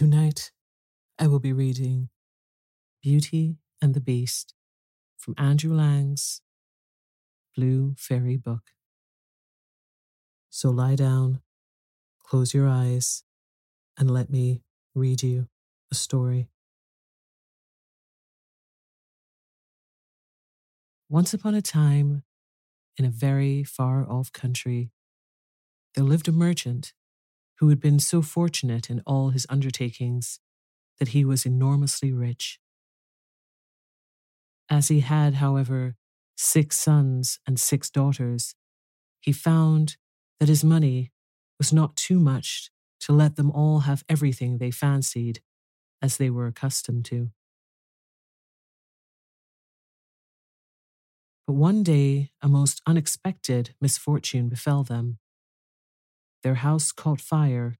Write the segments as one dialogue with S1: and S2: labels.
S1: Tonight, I will be reading Beauty and the Beast from Andrew Lang's Blue Fairy Book. So lie down, close your eyes, and let me read you a story. Once upon a time, in a very far off country, there lived a merchant who had been so fortunate in all his undertakings that he was enormously rich. As he had, however, six sons and six daughters, he found that his money was not too much to let them all have everything they fancied as they were accustomed to. But one day, a most unexpected misfortune befell them. Their house caught fire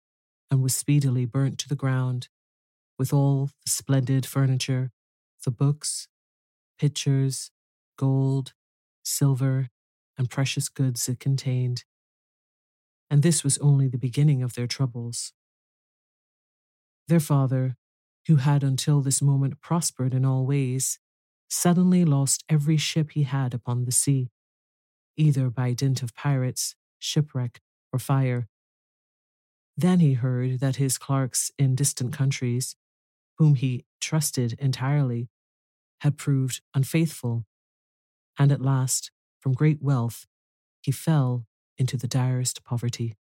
S1: and was speedily burnt to the ground, with all the splendid furniture, the books, pictures, gold, silver, and precious goods it contained. And this was only the beginning of their troubles. Their father, who had until this moment prospered in all ways, suddenly lost every ship he had upon the sea, either by dint of pirates, shipwreck, or fire. Then he heard that his clerks in distant countries, whom he trusted entirely, had proved unfaithful, and at last, from great wealth, he fell into the direst poverty.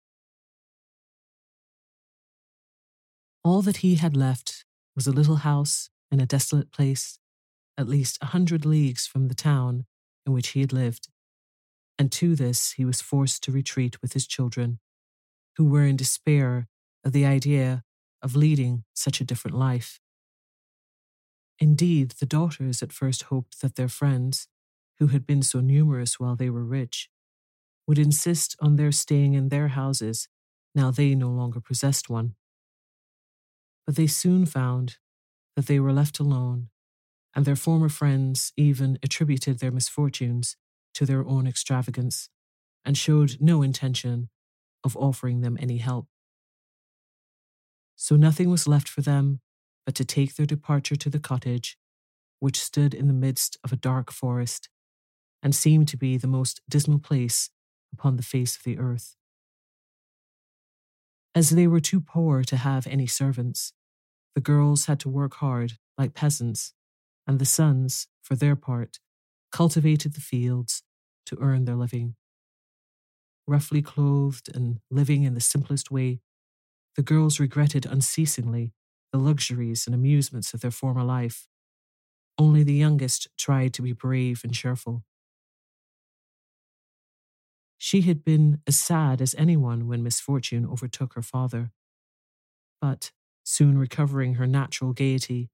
S1: All that he had left was a little house in a desolate place, at least a hundred leagues from the town in which he had lived, and to this he was forced to retreat with his children, who were in despair of the idea of leading such a different life. Indeed, the daughters at first hoped that their friends, who had been so numerous while they were rich, would insist on their staying in their houses now they no longer possessed one. But they soon found that they were left alone, and their former friends even attributed their misfortunes to their own extravagance and showed no intention of offering them any help. So nothing was left for them but to take their departure to the cottage, which stood in the midst of a dark forest and seemed to be the most dismal place upon the face of the earth. As they were too poor to have any servants, the girls had to work hard like peasants, and the sons, for their part, cultivated the fields to earn their living. Roughly clothed and living in the simplest way, the girls regretted unceasingly the luxuries and amusements of their former life. Only the youngest tried to be brave and cheerful. She had been as sad as anyone when misfortune overtook her father. But, soon recovering her natural gaiety,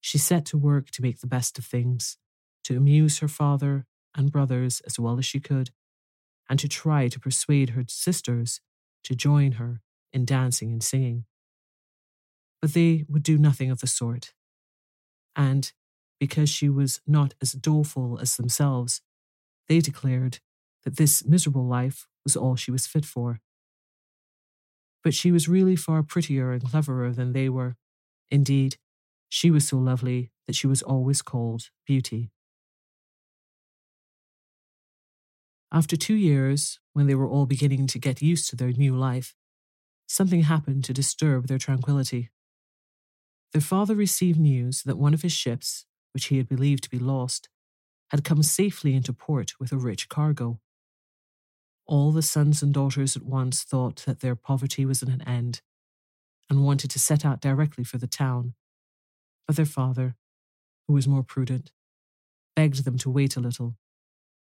S1: she set to work to make the best of things, to amuse her father and brothers as well as she could, and to try to persuade her sisters to join her in dancing and singing. But they would do nothing of the sort. And because she was not as doleful as themselves, they declared that this miserable life was all she was fit for. But she was really far prettier and cleverer than they were. Indeed, she was so lovely that she was always called Beauty. After two years, when they were all beginning to get used to their new life, something happened to disturb their tranquility. Their father received news that one of his ships, which he had believed to be lost, had come safely into port with a rich cargo. All the sons and daughters at once thought that their poverty was at an end and wanted to set out directly for the town. But their father, who was more prudent, begged them to wait a little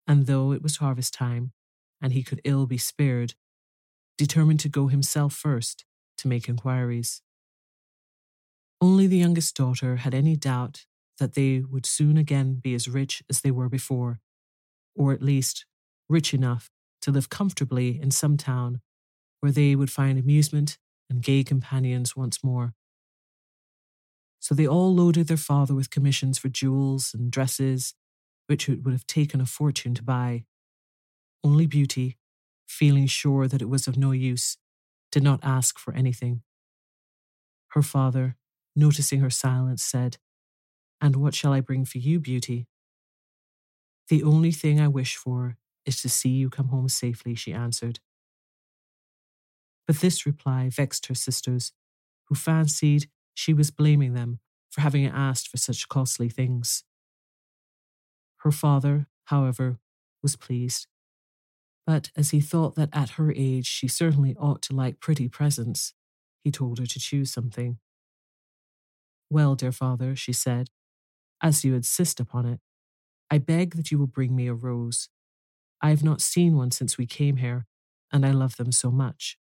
S1: and though it was harvest time, and he could ill be spared, determined to go himself first to make inquiries. Only the youngest daughter had any doubt that they would soon again be as rich as they were before, or at least rich enough to live comfortably in some town where they would find amusement and gay companions once more. So they all loaded their father with commissions for jewels and dresses which it would have taken a fortune to buy. Only Beauty, feeling sure that it was of no use, did not ask for anything. Her father, noticing her silence, said, And what shall I bring for you, Beauty? The only thing I wish for is to see you come home safely, she answered. But this reply vexed her sisters, who fancied she was blaming them for having asked for such costly things. Her father, however, was pleased. But as he thought that at her age she certainly ought to like pretty presents, he told her to choose something. Well, dear father, she said, as you insist upon it, I beg that you will bring me a rose. I have not seen one since we came here, and I love them so much.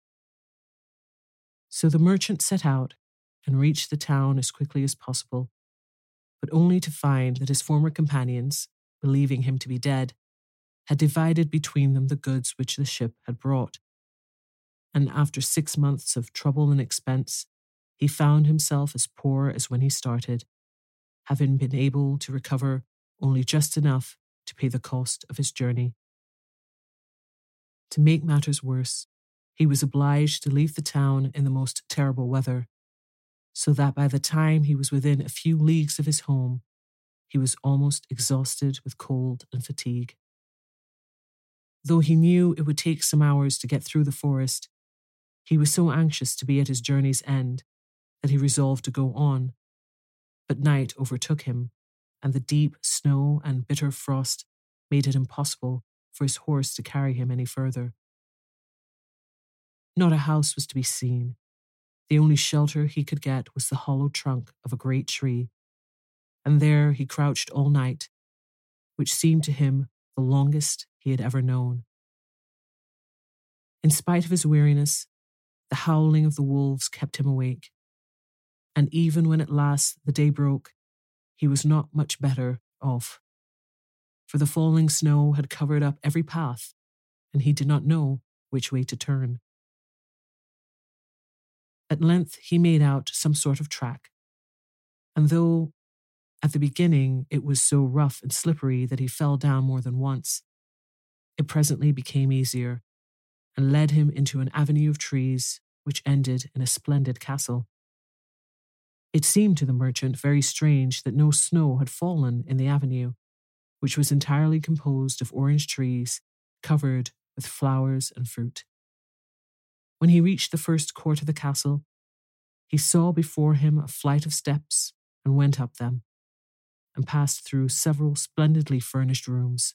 S1: So the merchant set out and reached the town as quickly as possible, but only to find that his former companions, believing him to be dead, had divided between them the goods which the ship had brought. And after six months of trouble and expense, he found himself as poor as when he started, having been able to recover only just enough to pay the cost of his journey. To make matters worse, he was obliged to leave the town in the most terrible weather, so that by the time he was within a few leagues of his home, he was almost exhausted with cold and fatigue. Though he knew it would take some hours to get through the forest, He was so anxious to be at his journey's end that he resolved to go on. But night overtook him, and the deep snow and bitter frost made it impossible for his horse to carry him any further. Not a house was to be seen. The only shelter he could get was the hollow trunk of a great tree, and there he crouched all night, which seemed to him the longest he had ever known. In spite of his weariness, the howling of the wolves kept him awake, and even when at last the day broke, he was not much better off. For the falling snow had covered up every path, and he did not know which way to turn. At length he made out some sort of track, and though at the beginning it was so rough and slippery that he fell down more than once, it presently became easier and led him into an avenue of trees which ended in a splendid castle. It seemed to the merchant very strange that no snow had fallen in the avenue, which was entirely composed of orange trees covered with flowers and fruit. When he reached the first court of the castle, he saw before him a flight of steps and went up them, and passed through several splendidly furnished rooms.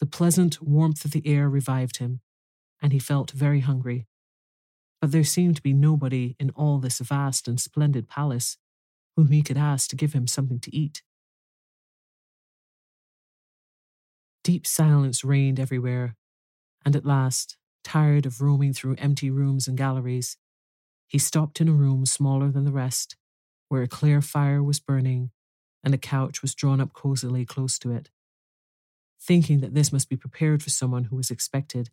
S1: The pleasant warmth of the air revived him, and he felt very hungry but there seemed to be nobody in all this vast and splendid palace whom he could ask to give him something to eat. Deep silence reigned everywhere, and at last, tired of roaming through empty rooms and galleries, he stopped in a room smaller than the rest, where a clear fire was burning and a couch was drawn up cosily close to it. Thinking that this must be prepared for someone who was expected,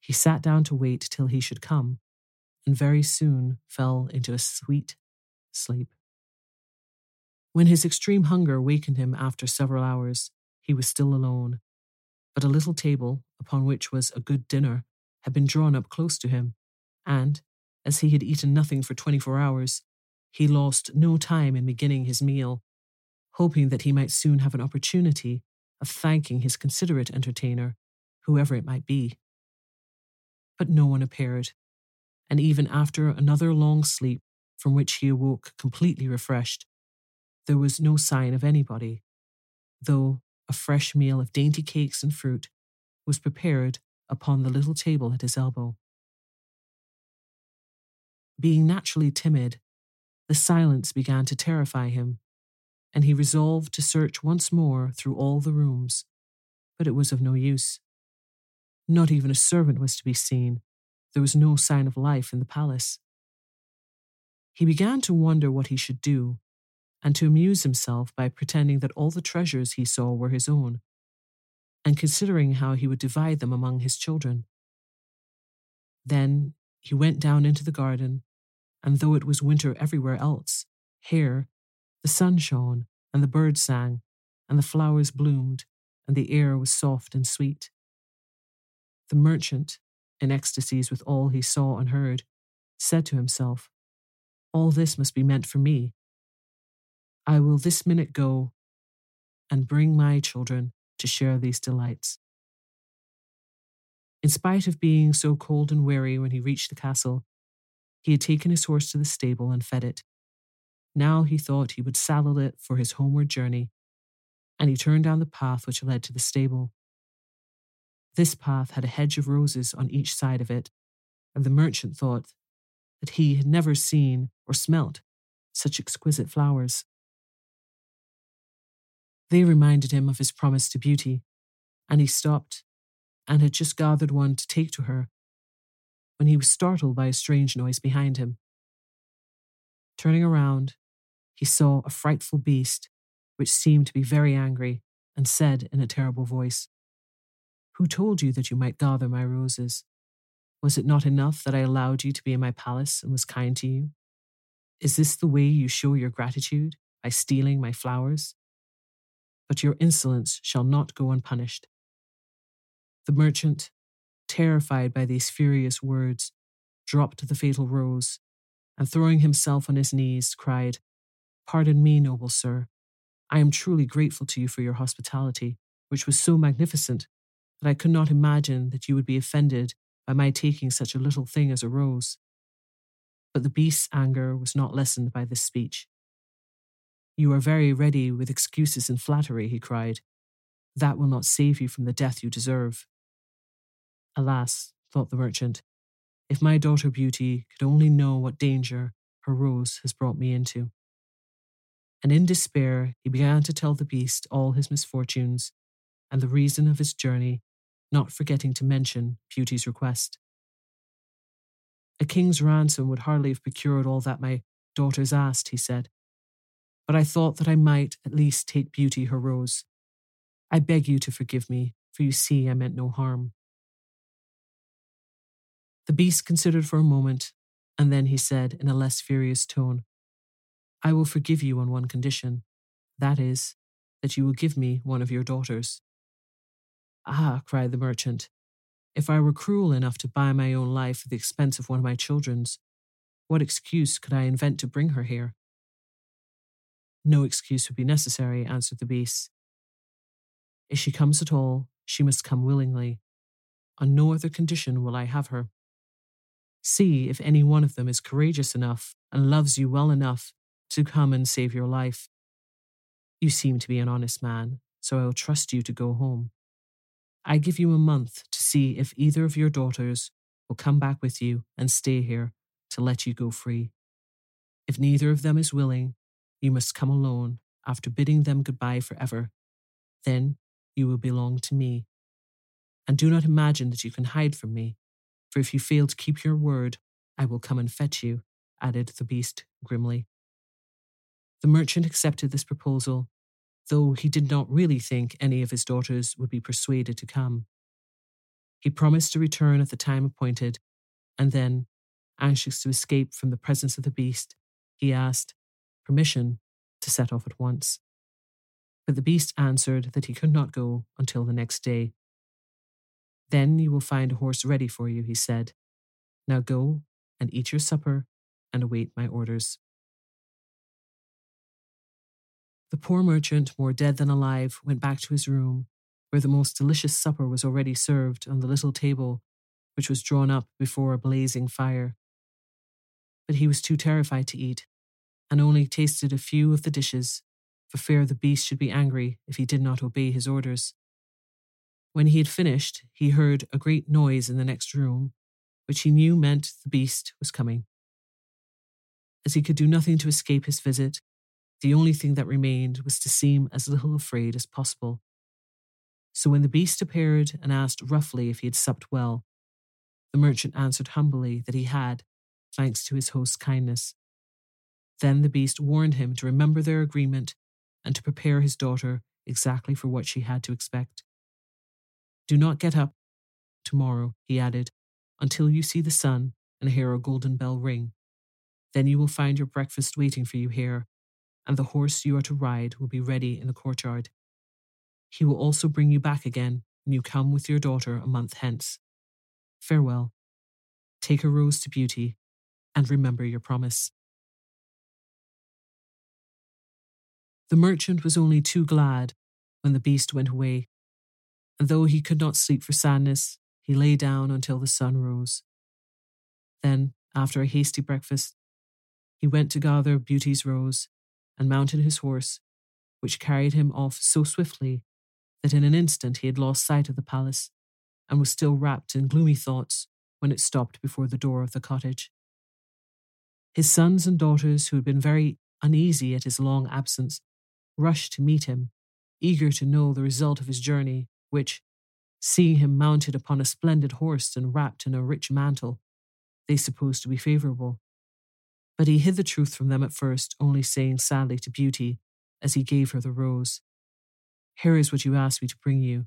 S1: he sat down to wait till he should come and very soon fell into a sweet sleep. When his extreme hunger wakened him after several hours, he was still alone, but a little table, upon which was a good dinner, had been drawn up close to him, and, as he had eaten nothing for twenty four hours, he lost no time in beginning his meal, hoping that he might soon have an opportunity of thanking his considerate entertainer, whoever it might be. But no one appeared, and even after another long sleep from which he awoke completely refreshed, there was no sign of anybody, though a fresh meal of dainty cakes and fruit was prepared upon the little table at his elbow. Being naturally timid, the silence began to terrify him, and he resolved to search once more through all the rooms, but it was of no use. Not even a servant was to be seen, there was no sign of life in the palace. He began to wonder what he should do, and to amuse himself by pretending that all the treasures he saw were his own, and considering how he would divide them among his children. Then he went down into the garden, and though it was winter everywhere else, here the sun shone, and the birds sang, and the flowers bloomed, and the air was soft and sweet. The merchant, in ecstasies with all he saw and heard, said to himself, All this must be meant for me. I will this minute go and bring my children to share these delights. In spite of being so cold and weary when he reached the castle, he had taken his horse to the stable and fed it. Now he thought he would saddle it for his homeward journey, and he turned down the path which led to the stable. This path had a hedge of roses on each side of it, and the merchant thought that he had never seen or smelt such exquisite flowers. They reminded him of his promise to Beauty, and he stopped and had just gathered one to take to her when he was startled by a strange noise behind him. Turning around, he saw a frightful beast which seemed to be very angry and said in a terrible voice, who told you that you might gather my roses? Was it not enough that I allowed you to be in my palace and was kind to you? Is this the way you show your gratitude, by stealing my flowers? But your insolence shall not go unpunished. The merchant, terrified by these furious words, dropped the fatal rose, and throwing himself on his knees, cried, Pardon me, noble sir. I am truly grateful to you for your hospitality, which was so magnificent that I could not imagine that you would be offended by my taking such a little thing as a rose. But the beast's anger was not lessened by this speech. You are very ready with excuses and flattery, he cried. That will not save you from the death you deserve. Alas, thought the merchant, if my daughter Beauty could only know what danger her rose has brought me into. And in despair, he began to tell the beast all his misfortunes and the reason of his journey, not forgetting to mention Beauty's request. A king's ransom would hardly have procured all that my daughters asked, he said. But I thought that I might at least take Beauty her rose. I beg you to forgive me, for you see I meant no harm. The beast considered for a moment, and then he said in a less furious tone, I will forgive you on one condition. That is, that you will give me one of your daughters. Ah, cried the merchant, if I were cruel enough to buy my own life at the expense of one of my children's, what excuse could I invent to bring her here? No excuse would be necessary, answered the beast. If she comes at all, she must come willingly. On no other condition will I have her. See if any one of them is courageous enough and loves you well enough to come and save your life. You seem to be an honest man, so I will trust you to go home. I give you a month to see if either of your daughters will come back with you and stay here to let you go free. If neither of them is willing, you must come alone after bidding them goodbye forever. Then you will belong to me. And do not imagine that you can hide from me, for if you fail to keep your word, I will come and fetch you, added the beast grimly. The merchant accepted this proposal, though he did not really think any of his daughters would be persuaded to come. He promised to return at the time appointed, and then, anxious to escape from the presence of the beast, he asked permission to set off at once. But the beast answered that he could not go until the next day. Then you will find a horse ready for you, he said. Now go and eat your supper and await my orders. The poor merchant, more dead than alive, went back to his room, where the most delicious supper was already served on the little table, which was drawn up before a blazing fire. But he was too terrified to eat, and only tasted a few of the dishes, for fear the beast should be angry if he did not obey his orders. When he had finished, he heard a great noise in the next room, which he knew meant the beast was coming. As he could do nothing to escape his visit, the only thing that remained was to seem as little afraid as possible. So when the beast appeared and asked roughly if he had supped well, the merchant answered humbly that he had, thanks to his host's kindness. Then the beast warned him to remember their agreement and to prepare his daughter exactly for what she had to expect. Do not get up tomorrow, he added, until you see the sun and hear a golden bell ring. Then you will find your breakfast waiting for you here, and the horse you are to ride will be ready in the courtyard. He will also bring you back again when you come with your daughter a month hence. Farewell. Take a rose to beauty, and remember your promise. The merchant was only too glad when the beast went away, and though he could not sleep for sadness, he lay down until the sun rose. Then, after a hasty breakfast, he went to gather Beauty's rose and mounted his horse, which carried him off so swiftly that in an instant he had lost sight of the palace and was still wrapped in gloomy thoughts when it stopped before the door of the cottage. His sons and daughters, who had been very uneasy at his long absence, rushed to meet him, eager to know the result of his journey, which, seeing him mounted upon a splendid horse and wrapped in a rich mantle, they supposed to be favourable. But he hid the truth from them at first, only saying sadly to Beauty, as he gave her the rose, Here is what you asked me to bring you.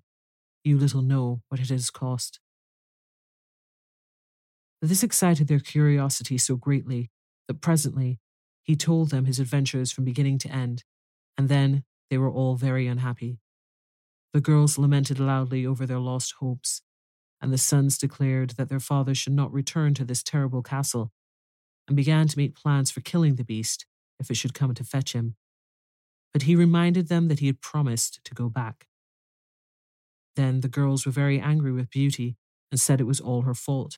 S1: You little know what it has cost. This excited their curiosity so greatly that presently he told them his adventures from beginning to end, and then they were all very unhappy. The girls lamented loudly over their lost hopes, and the sons declared that their father should not return to this terrible castle and began to make plans for killing the beast if it should come to fetch him. But he reminded them that he had promised to go back. Then the girls were very angry with Beauty and said it was all her fault,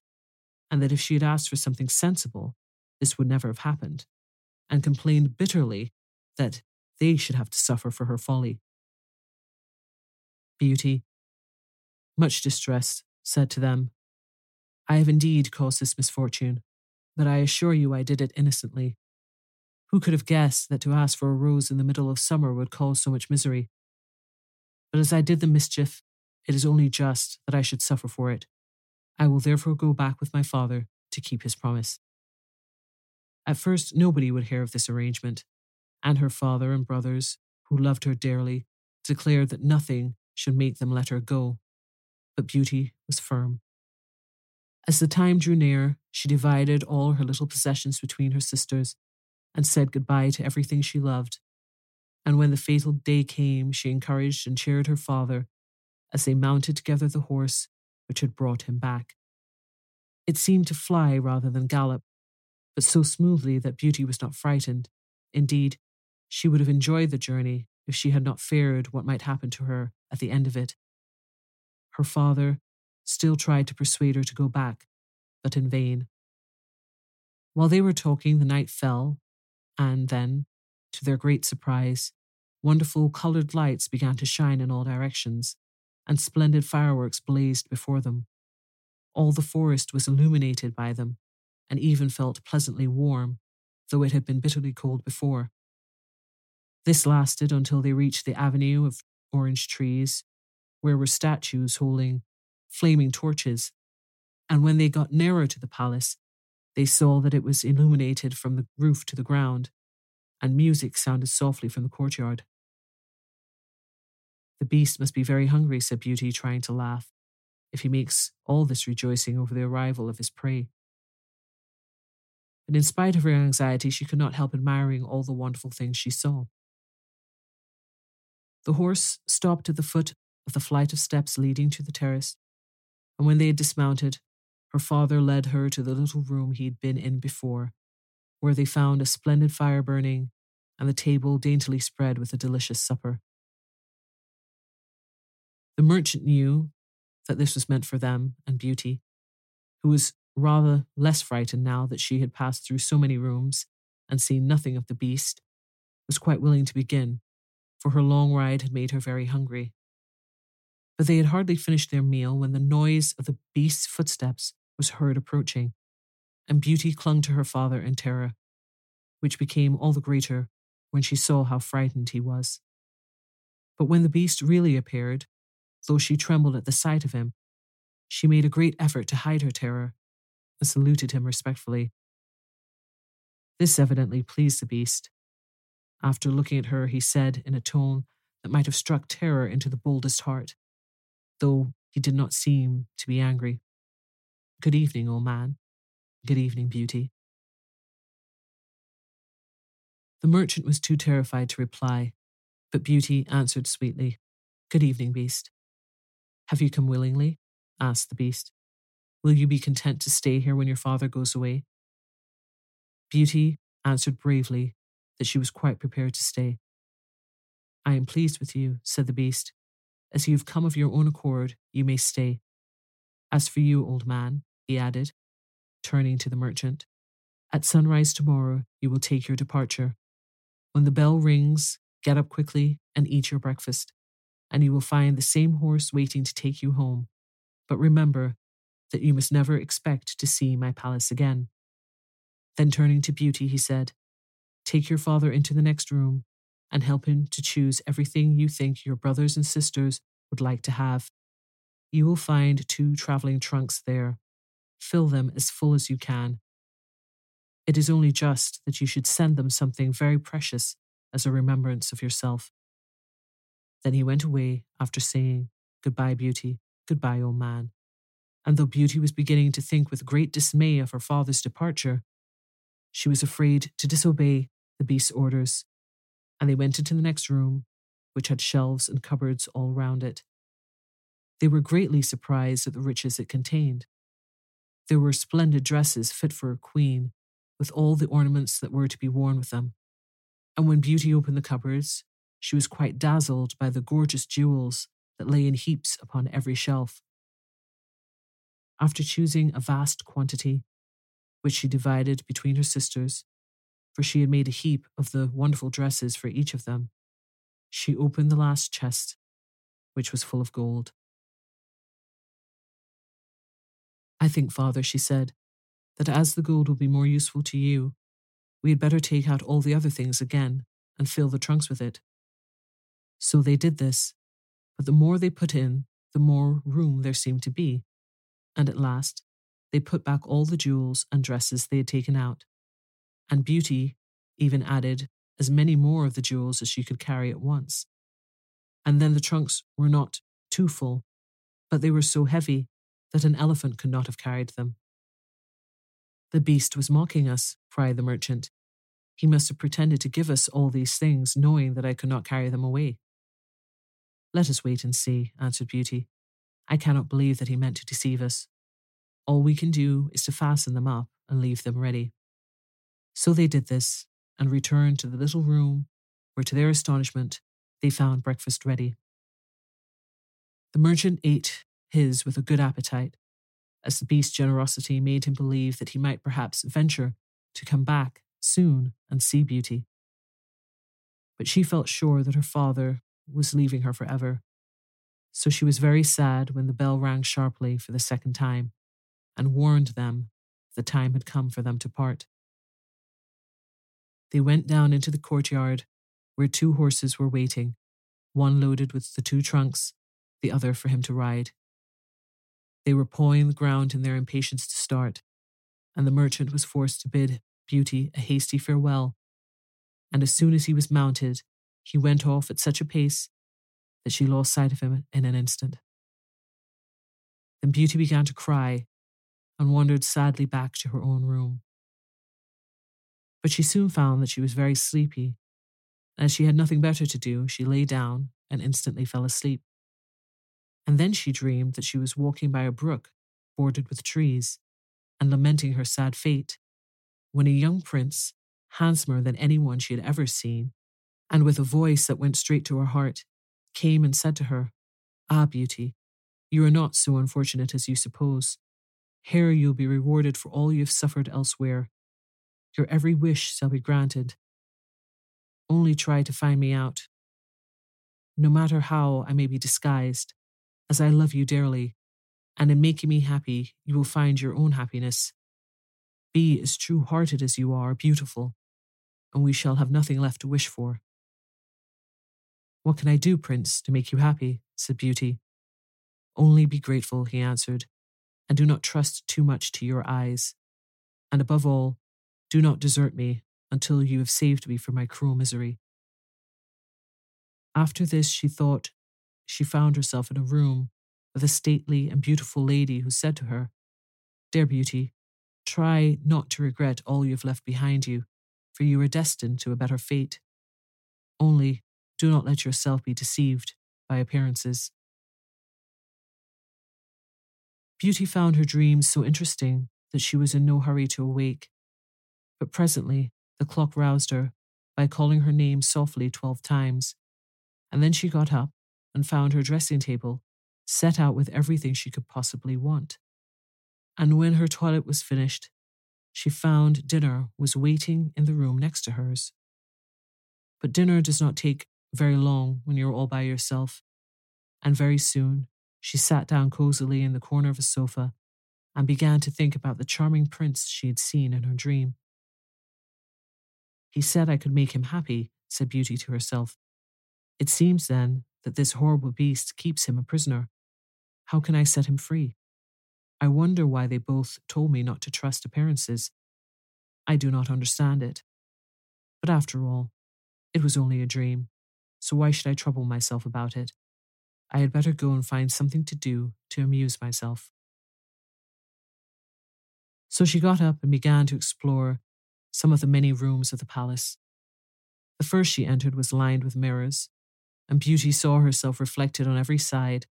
S1: and that if she had asked for something sensible, this would never have happened, and complained bitterly that they should have to suffer for her folly. Beauty, much distressed, said to them, I have indeed caused this misfortune, but I assure you I did it innocently. Who could have guessed that to ask for a rose in the middle of summer would cause so much misery? But as I did the mischief, it is only just that I should suffer for it. I will therefore go back with my father to keep his promise. At first, nobody would hear of this arrangement, and her father and brothers, who loved her dearly, declared that nothing should make them let her go. But Beauty was firm. As the time drew near, she divided all her little possessions between her sisters and said goodbye to everything she loved. And when the fatal day came, she encouraged and cheered her father as they mounted together the horse which had brought him back. It seemed to fly rather than gallop, but so smoothly that Beauty was not frightened. Indeed, she would have enjoyed the journey if she had not feared what might happen to her at the end of it. Her father still tried to persuade her to go back, but in vain. While they were talking, the night fell, and then, to their great surprise, wonderful coloured lights began to shine in all directions, and splendid fireworks blazed before them. All the forest was illuminated by them, and even felt pleasantly warm, though it had been bitterly cold before. This lasted until they reached the avenue of orange trees, where were statues holding flaming torches, and when they got nearer to the palace, they saw that it was illuminated from the roof to the ground, and music sounded softly from the courtyard. The beast must be very hungry, said Beauty, trying to laugh, if he makes all this rejoicing over the arrival of his prey. But in spite of her anxiety, she could not help admiring all the wonderful things she saw. The horse stopped at the foot of the flight of steps leading to the terrace, and when they had dismounted, her father led her to the little room he had been in before, where they found a splendid fire burning and the table daintily spread with a delicious supper. The merchant knew that this was meant for them and Beauty, who was rather less frightened now that she had passed through so many rooms and seen nothing of the beast, was quite willing to begin for her long ride had made her very hungry. But they had hardly finished their meal when the noise of the beast's footsteps was heard approaching, and Beauty clung to her father in terror, which became all the greater when she saw how frightened he was. But when the beast really appeared, though she trembled at the sight of him, she made a great effort to hide her terror and saluted him respectfully. This evidently pleased the beast, after looking at her, he said in a tone that might have struck terror into the boldest heart, though he did not seem to be angry. Good evening, old man. Good evening, beauty. The merchant was too terrified to reply, but Beauty answered sweetly, Good evening, beast. Have you come willingly? asked the beast. Will you be content to stay here when your father goes away? Beauty answered bravely that she was quite prepared to stay. I am pleased with you, said the beast. As you have come of your own accord, you may stay. As for you, old man, he added, turning to the merchant, at sunrise tomorrow you will take your departure. When the bell rings, get up quickly and eat your breakfast, and you will find the same horse waiting to take you home. But remember that you must never expect to see my palace again. Then turning to Beauty, he said, Take your father into the next room and help him to choose everything you think your brothers and sisters would like to have. You will find two traveling trunks there. Fill them as full as you can. It is only just that you should send them something very precious as a remembrance of yourself. Then he went away after saying, Goodbye, Beauty, goodbye, old man. And though Beauty was beginning to think with great dismay of her father's departure, she was afraid to disobey the beast's orders, and they went into the next room, which had shelves and cupboards all round it. They were greatly surprised at the riches it contained. There were splendid dresses fit for a queen, with all the ornaments that were to be worn with them. And when Beauty opened the cupboards, she was quite dazzled by the gorgeous jewels that lay in heaps upon every shelf. After choosing a vast quantity, which she divided between her sisters, for she had made a heap of the wonderful dresses for each of them, she opened the last chest, which was full of gold. I think, father, she said, that as the gold will be more useful to you, we had better take out all the other things again and fill the trunks with it. So they did this, but the more they put in, the more room there seemed to be, and at last they put back all the jewels and dresses they had taken out, and Beauty even added as many more of the jewels as she could carry at once. And then the trunks were not too full, but they were so heavy that an elephant could not have carried them. The beast was mocking us, cried the merchant. He must have pretended to give us all these things, knowing that I could not carry them away. Let us wait and see, answered Beauty. I cannot believe that he meant to deceive us. All we can do is to fasten them up and leave them ready. So they did this and returned to the little room where, to their astonishment, they found breakfast ready. The merchant ate his with a good appetite, as the beast's generosity made him believe that he might perhaps venture to come back soon and see Beauty. But she felt sure that her father was leaving her forever, so she was very sad when the bell rang sharply for the second time and warned them the time had come for them to part. They went down into the courtyard where two horses were waiting, one loaded with the two trunks, the other for him to ride. They were pawing the ground in their impatience to start, and the merchant was forced to bid Beauty a hasty farewell. And as soon as he was mounted, he went off at such a pace that she lost sight of him in an instant. Then Beauty began to cry and wandered sadly back to her own room. But she soon found that she was very sleepy. And as she had nothing better to do, she lay down and instantly fell asleep and then she dreamed that she was walking by a brook bordered with trees and lamenting her sad fate, when a young prince, handsomer than anyone she had ever seen, and with a voice that went straight to her heart, came and said to her, Ah, beauty, you are not so unfortunate as you suppose. Here you'll be rewarded for all you have suffered elsewhere. Your every wish shall be granted. Only try to find me out. No matter how I may be disguised, as I love you dearly, and in making me happy, you will find your own happiness. Be as true hearted as you are beautiful, and we shall have nothing left to wish for. What can I do, Prince, to make you happy? said Beauty. Only be grateful, he answered, and do not trust too much to your eyes. And above all, do not desert me until you have saved me from my cruel misery. After this, she thought she found herself in a room with a stately and beautiful lady who said to her, Dear Beauty, try not to regret all you have left behind you, for you are destined to a better fate. Only do not let yourself be deceived by appearances. Beauty found her dreams so interesting that she was in no hurry to awake. But presently the clock roused her by calling her name softly twelve times, and then she got up and found her dressing table set out with everything she could possibly want. And when her toilet was finished, she found dinner was waiting in the room next to hers. But dinner does not take very long when you're all by yourself, and very soon she sat down cozily in the corner of a sofa and began to think about the charming prince she had seen in her dream. He said I could make him happy, said Beauty to herself. It seems then that this horrible beast keeps him a prisoner. How can I set him free? I wonder why they both told me not to trust appearances. I do not understand it. But after all, it was only a dream, so why should I trouble myself about it? I had better go and find something to do to amuse myself. So she got up and began to explore some of the many rooms of the palace. The first she entered was lined with mirrors, and Beauty saw herself reflected on every side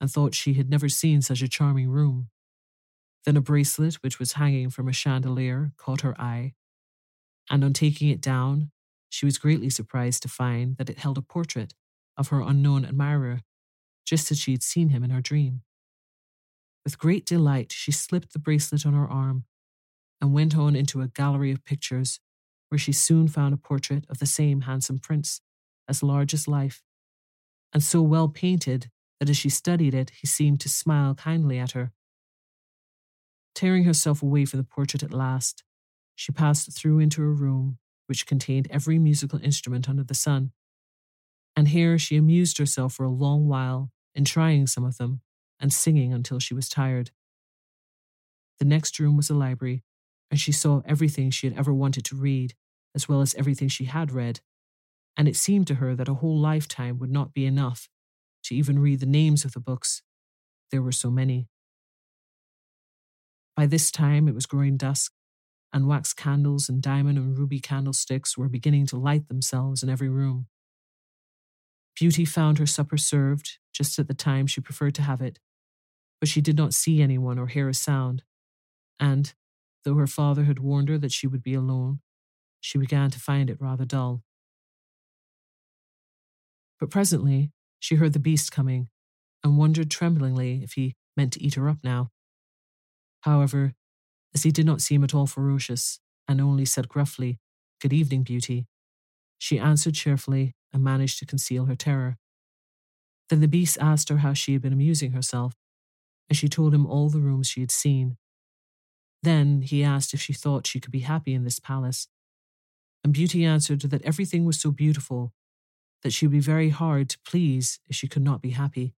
S1: and thought she had never seen such a charming room. Then a bracelet which was hanging from a chandelier caught her eye, and on taking it down, she was greatly surprised to find that it held a portrait of her unknown admirer, just as she had seen him in her dream. With great delight, she slipped the bracelet on her arm and went on into a gallery of pictures, where she soon found a portrait of the same handsome prince, as large as life, and so well painted that as she studied it, he seemed to smile kindly at her. Tearing herself away from the portrait at last, she passed through into a room which contained every musical instrument under the sun. And here she amused herself for a long while in trying some of them and singing until she was tired. The next room was a library, and she saw everything she had ever wanted to read, as well as everything she had read, and it seemed to her that a whole lifetime would not be enough to even read the names of the books. There were so many. By this time it was growing dusk, and wax candles and diamond and ruby candlesticks were beginning to light themselves in every room. Beauty found her supper served just at the time she preferred to have it, but she did not see anyone or hear a sound, and, though her father had warned her that she would be alone, she began to find it rather dull. But presently she heard the beast coming and wondered tremblingly if he meant to eat her up now. However, as he did not seem at all ferocious and only said gruffly, Good evening, Beauty, she answered cheerfully and managed to conceal her terror. Then the beast asked her how she had been amusing herself, and she told him all the rooms she had seen. Then he asked if she thought she could be happy in this palace, and Beauty answered that everything was so beautiful that she would be very hard to please if she could not be happy.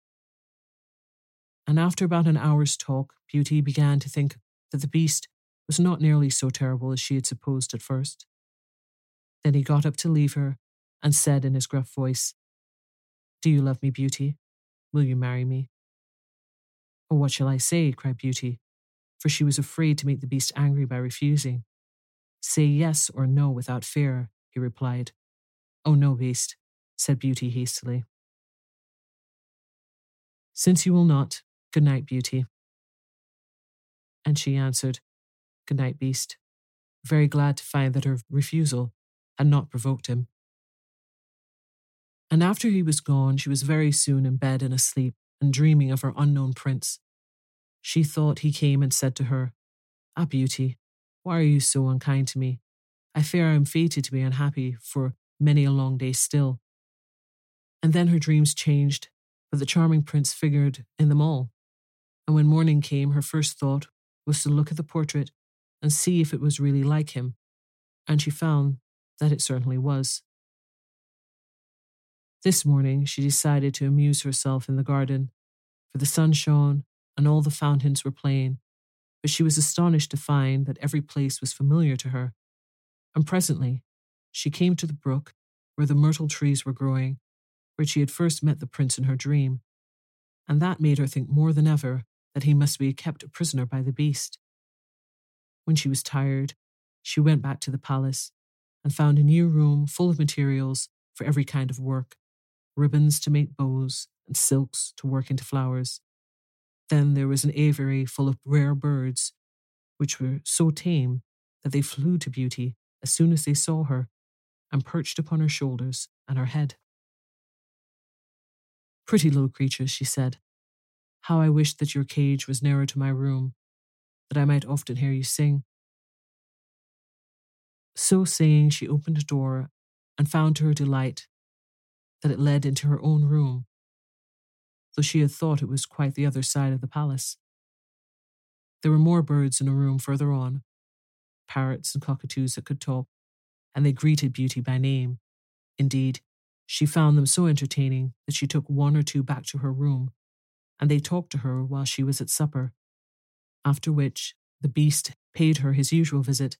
S1: And after about an hour's talk, Beauty began to think that the beast was not nearly so terrible as she had supposed at first. Then he got up to leave her and said in his gruff voice, Do you love me, Beauty? Will you marry me? Oh, what shall I say? cried Beauty, for she was afraid to make the beast angry by refusing. Say yes or no without fear, he replied. Oh, no, beast, said Beauty hastily. Since you will not, good night, Beauty. And she answered, Good night, beast, very glad to find that her refusal had not provoked him. And after he was gone, she was very soon in bed and asleep and dreaming of her unknown prince. She thought he came and said to her, Ah, Beauty, why are you so unkind to me? I fear I am fated to be unhappy for many a long day still. And then her dreams changed, but the charming prince figured in them all. And when morning came, her first thought was to look at the portrait and see if it was really like him. And she found that it certainly was. This morning, she decided to amuse herself in the garden, for the sun shone and all the fountains were playing, but she was astonished to find that every place was familiar to her. And presently, she came to the brook where the myrtle trees were growing, where she had first met the prince in her dream, and that made her think more than ever that he must be kept a prisoner by the beast. When she was tired, she went back to the palace and found a new room full of materials for every kind of work ribbons to make bows and silks to work into flowers. Then there was an aviary full of rare birds, which were so tame that they flew to Beauty as soon as they saw her and perched upon her shoulders and her head. Pretty little creatures, she said. How I wish that your cage was nearer to my room, that I might often hear you sing. So saying, she opened a door and found to her delight that it led into her own room, though she had thought it was quite the other side of the palace. There were more birds in a room further on, parrots and cockatoos that could talk, and they greeted Beauty by name. Indeed, she found them so entertaining that she took one or two back to her room, and they talked to her while she was at supper. After which, the beast paid her his usual visit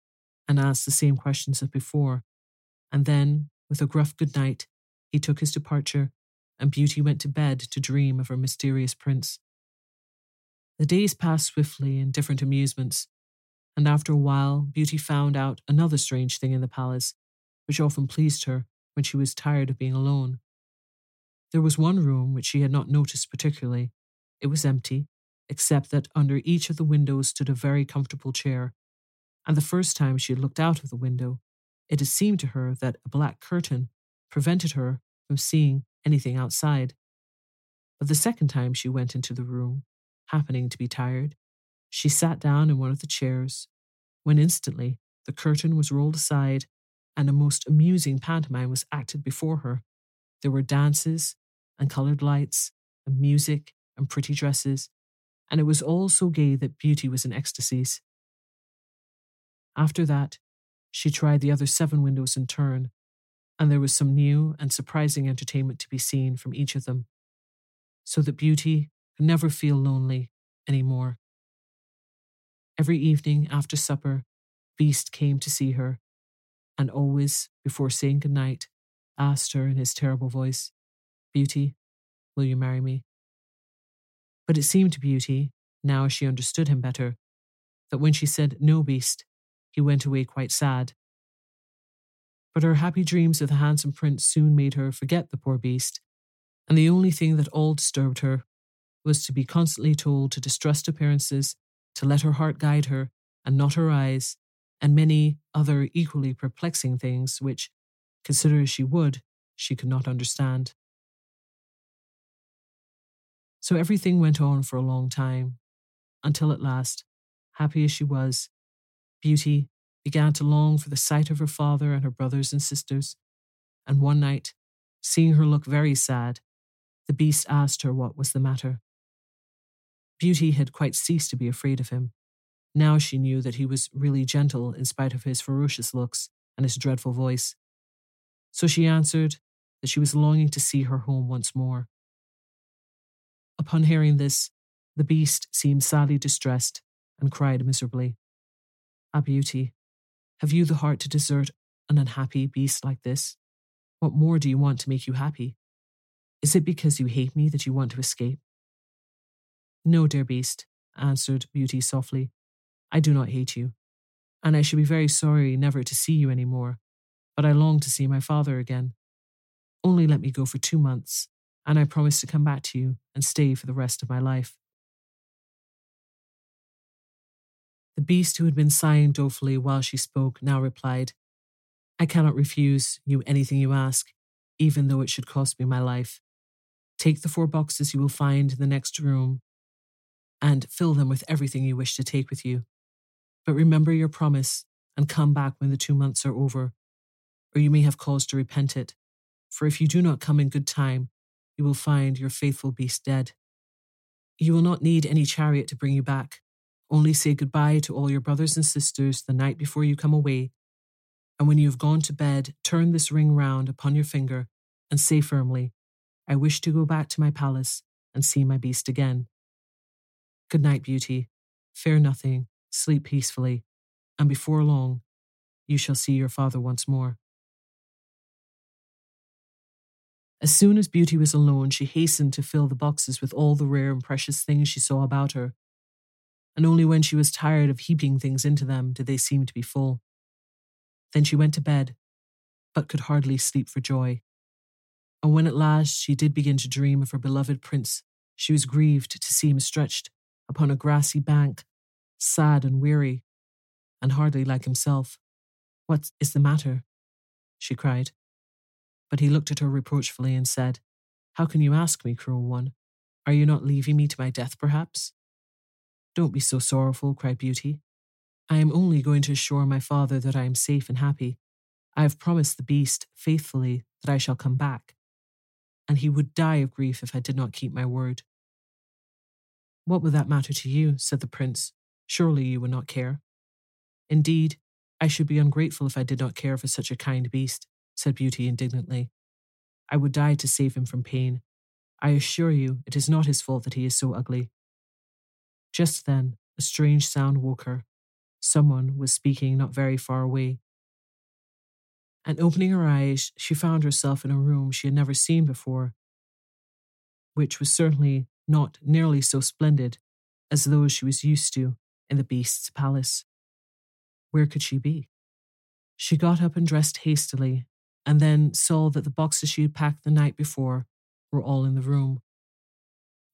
S1: and asked the same questions as before, and then, with a gruff good night, he took his departure, and Beauty went to bed to dream of her mysterious prince. The days passed swiftly in different amusements, and after a while, Beauty found out another strange thing in the palace, which often pleased her when she was tired of being alone. There was one room which she had not noticed particularly. It was empty, except that under each of the windows stood a very comfortable chair. And the first time she had looked out of the window, it had seemed to her that a black curtain prevented her from seeing anything outside. But the second time she went into the room, happening to be tired, she sat down in one of the chairs, when instantly the curtain was rolled aside and a most amusing pantomime was acted before her. There were dances and coloured lights and music and pretty dresses, and it was all so gay that Beauty was in ecstasies. After that, she tried the other seven windows in turn, and there was some new and surprising entertainment to be seen from each of them, so that Beauty could never feel lonely any more. Every evening after supper, Beast came to see her, and always, before saying good night, asked her in his terrible voice, Beauty, will you marry me? But it seemed to Beauty, now she understood him better, that when she said no, Beast, he went away quite sad. But her happy dreams of the handsome prince soon made her forget the poor beast, and the only thing that all disturbed her was to be constantly told to distrust appearances, to let her heart guide her, and not her eyes, and many other equally perplexing things which, consider as she would, she could not understand. So everything went on for a long time, until at last, happy as she was, Beauty began to long for the sight of her father and her brothers and sisters, and one night, seeing her look very sad, the beast asked her what was the matter. Beauty had quite ceased to be afraid of him. Now she knew that he was really gentle in spite of his ferocious looks and his dreadful voice. So she answered that she was longing to see her home once more. Upon hearing this, the beast seemed sadly distressed and cried miserably. Ah, Beauty, have you the heart to desert an unhappy beast like this? What more do you want to make you happy? Is it because you hate me that you want to escape? No, dear beast, answered Beauty softly. I do not hate you, and I should be very sorry never to see you any more, but I long to see my father again. Only let me go for two months, and I promise to come back to you and stay for the rest of my life. The beast, who had been sighing dolefully while she spoke, now replied, I cannot refuse you anything you ask, even though it should cost me my life. Take the four boxes you will find in the next room and fill them with everything you wish to take with you. But remember your promise and come back when the two months are over, or you may have cause to repent it. For if you do not come in good time, you will find your faithful beast dead. You will not need any chariot to bring you back. Only say goodbye to all your brothers and sisters the night before you come away. And when you have gone to bed, turn this ring round upon your finger and say firmly, I wish to go back to my palace and see my beast again. Good night, beauty. Fear nothing, sleep peacefully, and before long, you shall see your father once more. As soon as Beauty was alone, she hastened to fill the boxes with all the rare and precious things she saw about her, and only when she was tired of heaping things into them did they seem to be full. Then she went to bed, but could hardly sleep for joy. And when at last she did begin to dream of her beloved prince, she was grieved to see him stretched upon a grassy bank, sad and weary, and hardly like himself. What is the matter? she cried. But he looked at her reproachfully and said, How can you ask me, cruel one? Are you not leaving me to my death, perhaps? Don't be so sorrowful, cried Beauty. I am only going to assure my father that I am safe and happy. I have promised the beast faithfully that I shall come back, and he would die of grief if I did not keep my word. What would that matter to you? said the prince. Surely you would not care. Indeed, I should be ungrateful if I did not care for such a kind beast, said Beauty indignantly. I would die to save him from pain. I assure you it is not his fault that he is so ugly. Just then, a strange sound woke her. Someone was speaking not very far away. And opening her eyes, she found herself in a room she had never seen before, which was certainly not nearly so splendid as those she was used to in the beast's palace. Where could she be? She got up and dressed hastily, and then saw that the boxes she had packed the night before were all in the room.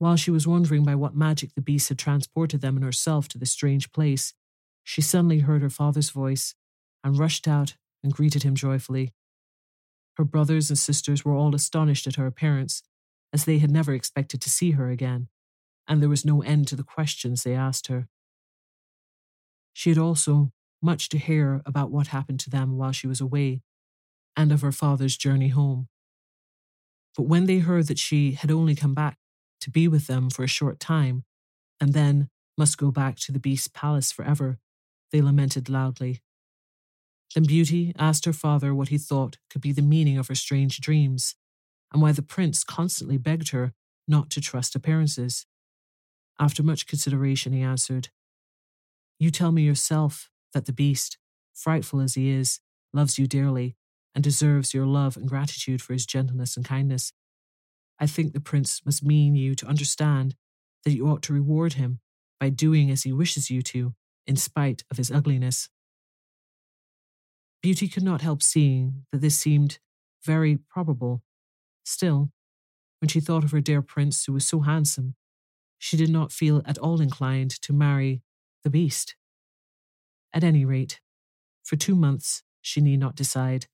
S1: While she was wondering by what magic the beast had transported them and herself to this strange place, she suddenly heard her father's voice and rushed out and greeted him joyfully. Her brothers and sisters were all astonished at her appearance as they had never expected to see her again, and there was no end to the questions they asked her. She had also much to hear about what happened to them while she was away, and of her father's journey home. But when they heard that she had only come back to be with them for a short time, and then must go back to the beast's palace forever, they lamented loudly. Then Beauty asked her father what he thought could be the meaning of her strange dreams, and why the prince constantly begged her not to trust appearances. After much consideration, he answered, You tell me yourself that the beast, frightful as he is, loves you dearly and deserves your love and gratitude for his gentleness and kindness. I think the prince must mean you to understand that you ought to reward him by doing as he wishes you to, in spite of his ugliness. Beauty could not help seeing that this seemed very probable. Still, when she thought of her dear prince who was so handsome, she did not feel at all inclined to marry the beast. At any rate, for two months she need not decide,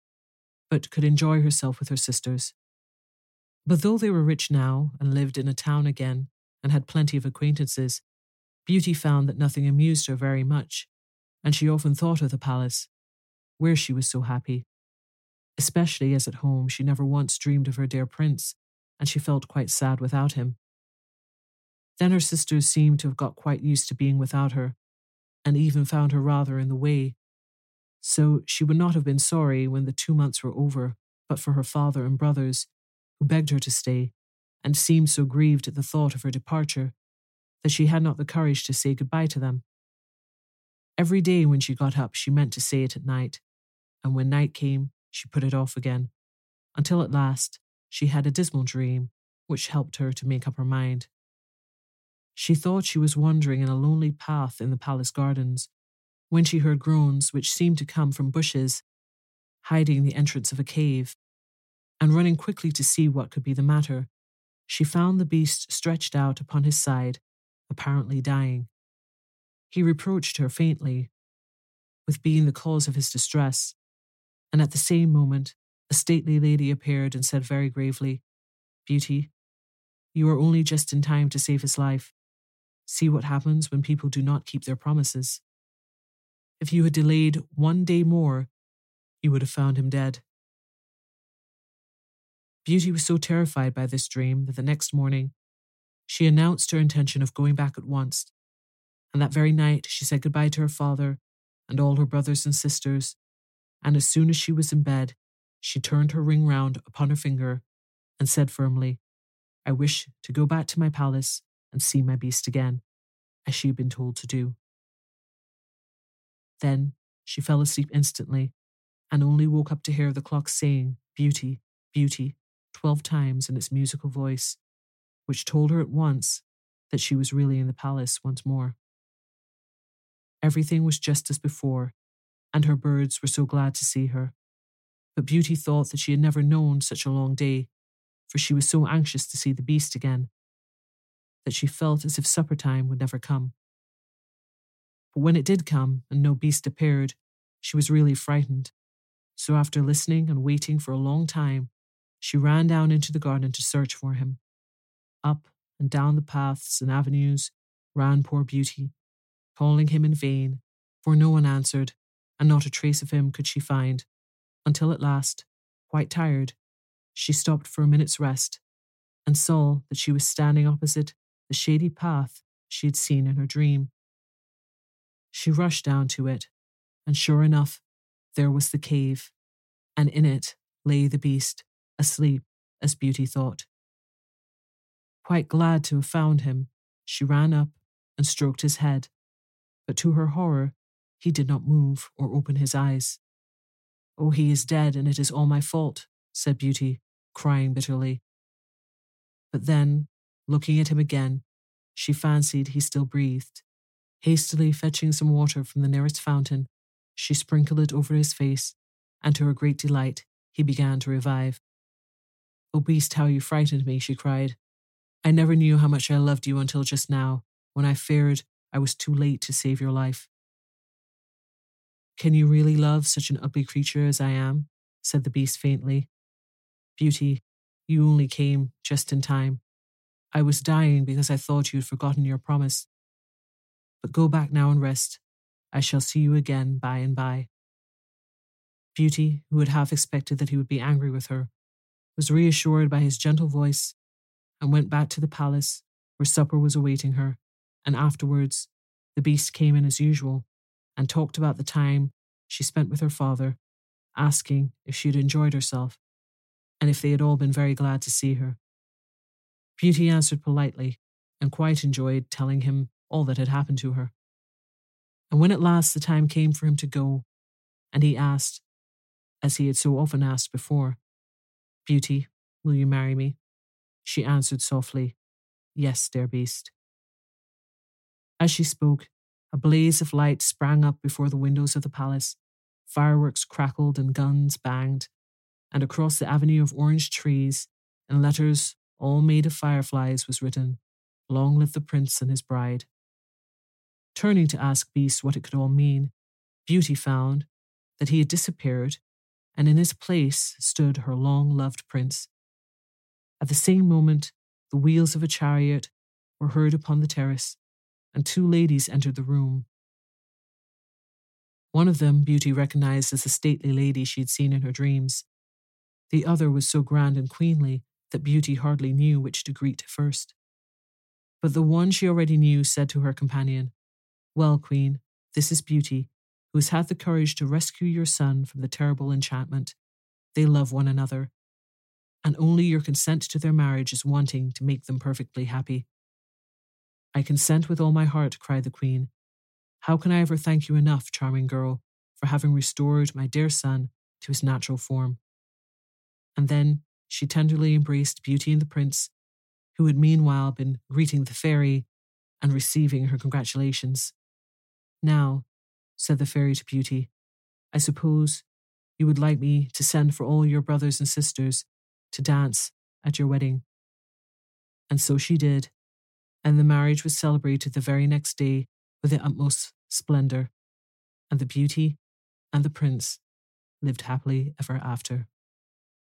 S1: but could enjoy herself with her sisters. But though they were rich now and lived in a town again and had plenty of acquaintances, Beauty found that nothing amused her very much, and she often thought of the palace, where she was so happy. Especially as at home she never once dreamed of her dear prince, and she felt quite sad without him. Then her sisters seemed to have got quite used to being without her, and even found her rather in the way. So she would not have been sorry when the two months were over, but for her father and brothers, who begged her to stay, and seemed so grieved at the thought of her departure that she had not the courage to say goodbye to them. Every day when she got up, she meant to say it at night, and when night came, she put it off again, until at last she had a dismal dream which helped her to make up her mind. She thought she was wandering in a lonely path in the palace gardens when she heard groans which seemed to come from bushes, hiding the entrance of a cave, and running quickly to see what could be the matter, she found the beast stretched out upon his side, apparently dying. He reproached her faintly with being the cause of his distress, and at the same moment, a stately lady appeared and said very gravely, Beauty, you are only just in time to save his life. See what happens when people do not keep their promises. If you had delayed one day more, you would have found him dead. Beauty was so terrified by this dream that the next morning she announced her intention of going back at once, and that very night she said goodbye to her father and all her brothers and sisters, and as soon as she was in bed, she turned her ring round upon her finger and said firmly, I wish to go back to my palace and see my beast again, as she had been told to do. Then she fell asleep instantly and only woke up to hear the clock saying, Beauty, beauty, twelve times in its musical voice, which told her at once that she was really in the palace once more. Everything was just as before, and her birds were so glad to see her. But Beauty thought that she had never known such a long day, for she was so anxious to see the beast again that she felt as if supper time would never come. But when it did come and no beast appeared, she was really frightened. So after listening and waiting for a long time, she ran down into the garden to search for him. Up and down the paths and avenues ran poor Beauty, calling him in vain, for no one answered, and not a trace of him could she find, until at last, quite tired, she stopped for a minute's rest and saw that she was standing opposite the shady path she had seen in her dream. She rushed down to it, and sure enough, there was the cave, and in it lay the beast, asleep, as Beauty thought. Quite glad to have found him, she ran up and stroked his head, but to her horror, he did not move or open his eyes. Oh, he is dead, and it is all my fault, said Beauty, crying bitterly. But then, Looking at him again, she fancied he still breathed. Hastily fetching some water from the nearest fountain, she sprinkled it over his face, and to her great delight, he began to revive. Oh, beast, how you frightened me, she cried. I never knew how much I loved you until just now, when I feared I was too late to save your life. Can you really love such an ugly creature as I am? said the beast faintly. Beauty, you only came just in time. I was dying because I thought you had forgotten your promise. But go back now and rest. I shall see you again by and by. Beauty, who had half expected that he would be angry with her, was reassured by his gentle voice and went back to the palace where supper was awaiting her. And afterwards, the beast came in as usual and talked about the time she spent with her father, asking if she had enjoyed herself and if they had all been very glad to see her. Beauty answered politely and quite enjoyed telling him all that had happened to her. And when at last the time came for him to go, and he asked, as he had so often asked before, Beauty, will you marry me? She answered softly, Yes, dear beast. As she spoke, a blaze of light sprang up before the windows of the palace. Fireworks crackled and guns banged, and across the avenue of orange trees, in letters all made of fireflies, was written, Long live the prince and his bride. Turning to ask Beast what it could all mean, Beauty found that he had disappeared, and in his place stood her long loved prince. At the same moment, the wheels of a chariot were heard upon the terrace, and two ladies entered the room. One of them Beauty recognized as the stately lady she had seen in her dreams. The other was so grand and queenly that Beauty hardly knew which to greet first. But the one she already knew said to her companion, Well, Queen, this is Beauty, who has had the courage to rescue your son from the terrible enchantment. They love one another, and only your consent to their marriage is wanting to make them perfectly happy. I consent with all my heart, cried the Queen. How can I ever thank you enough, charming girl, for having restored my dear son to his natural form? And then she tenderly embraced Beauty and the Prince, who had meanwhile been greeting the fairy and receiving her congratulations. Now, said the fairy to Beauty, I suppose you would like me to send for all your brothers and sisters to dance at your wedding. And so she did, and the marriage was celebrated the very next day with the utmost splendour, and the beauty and the prince lived happily ever after.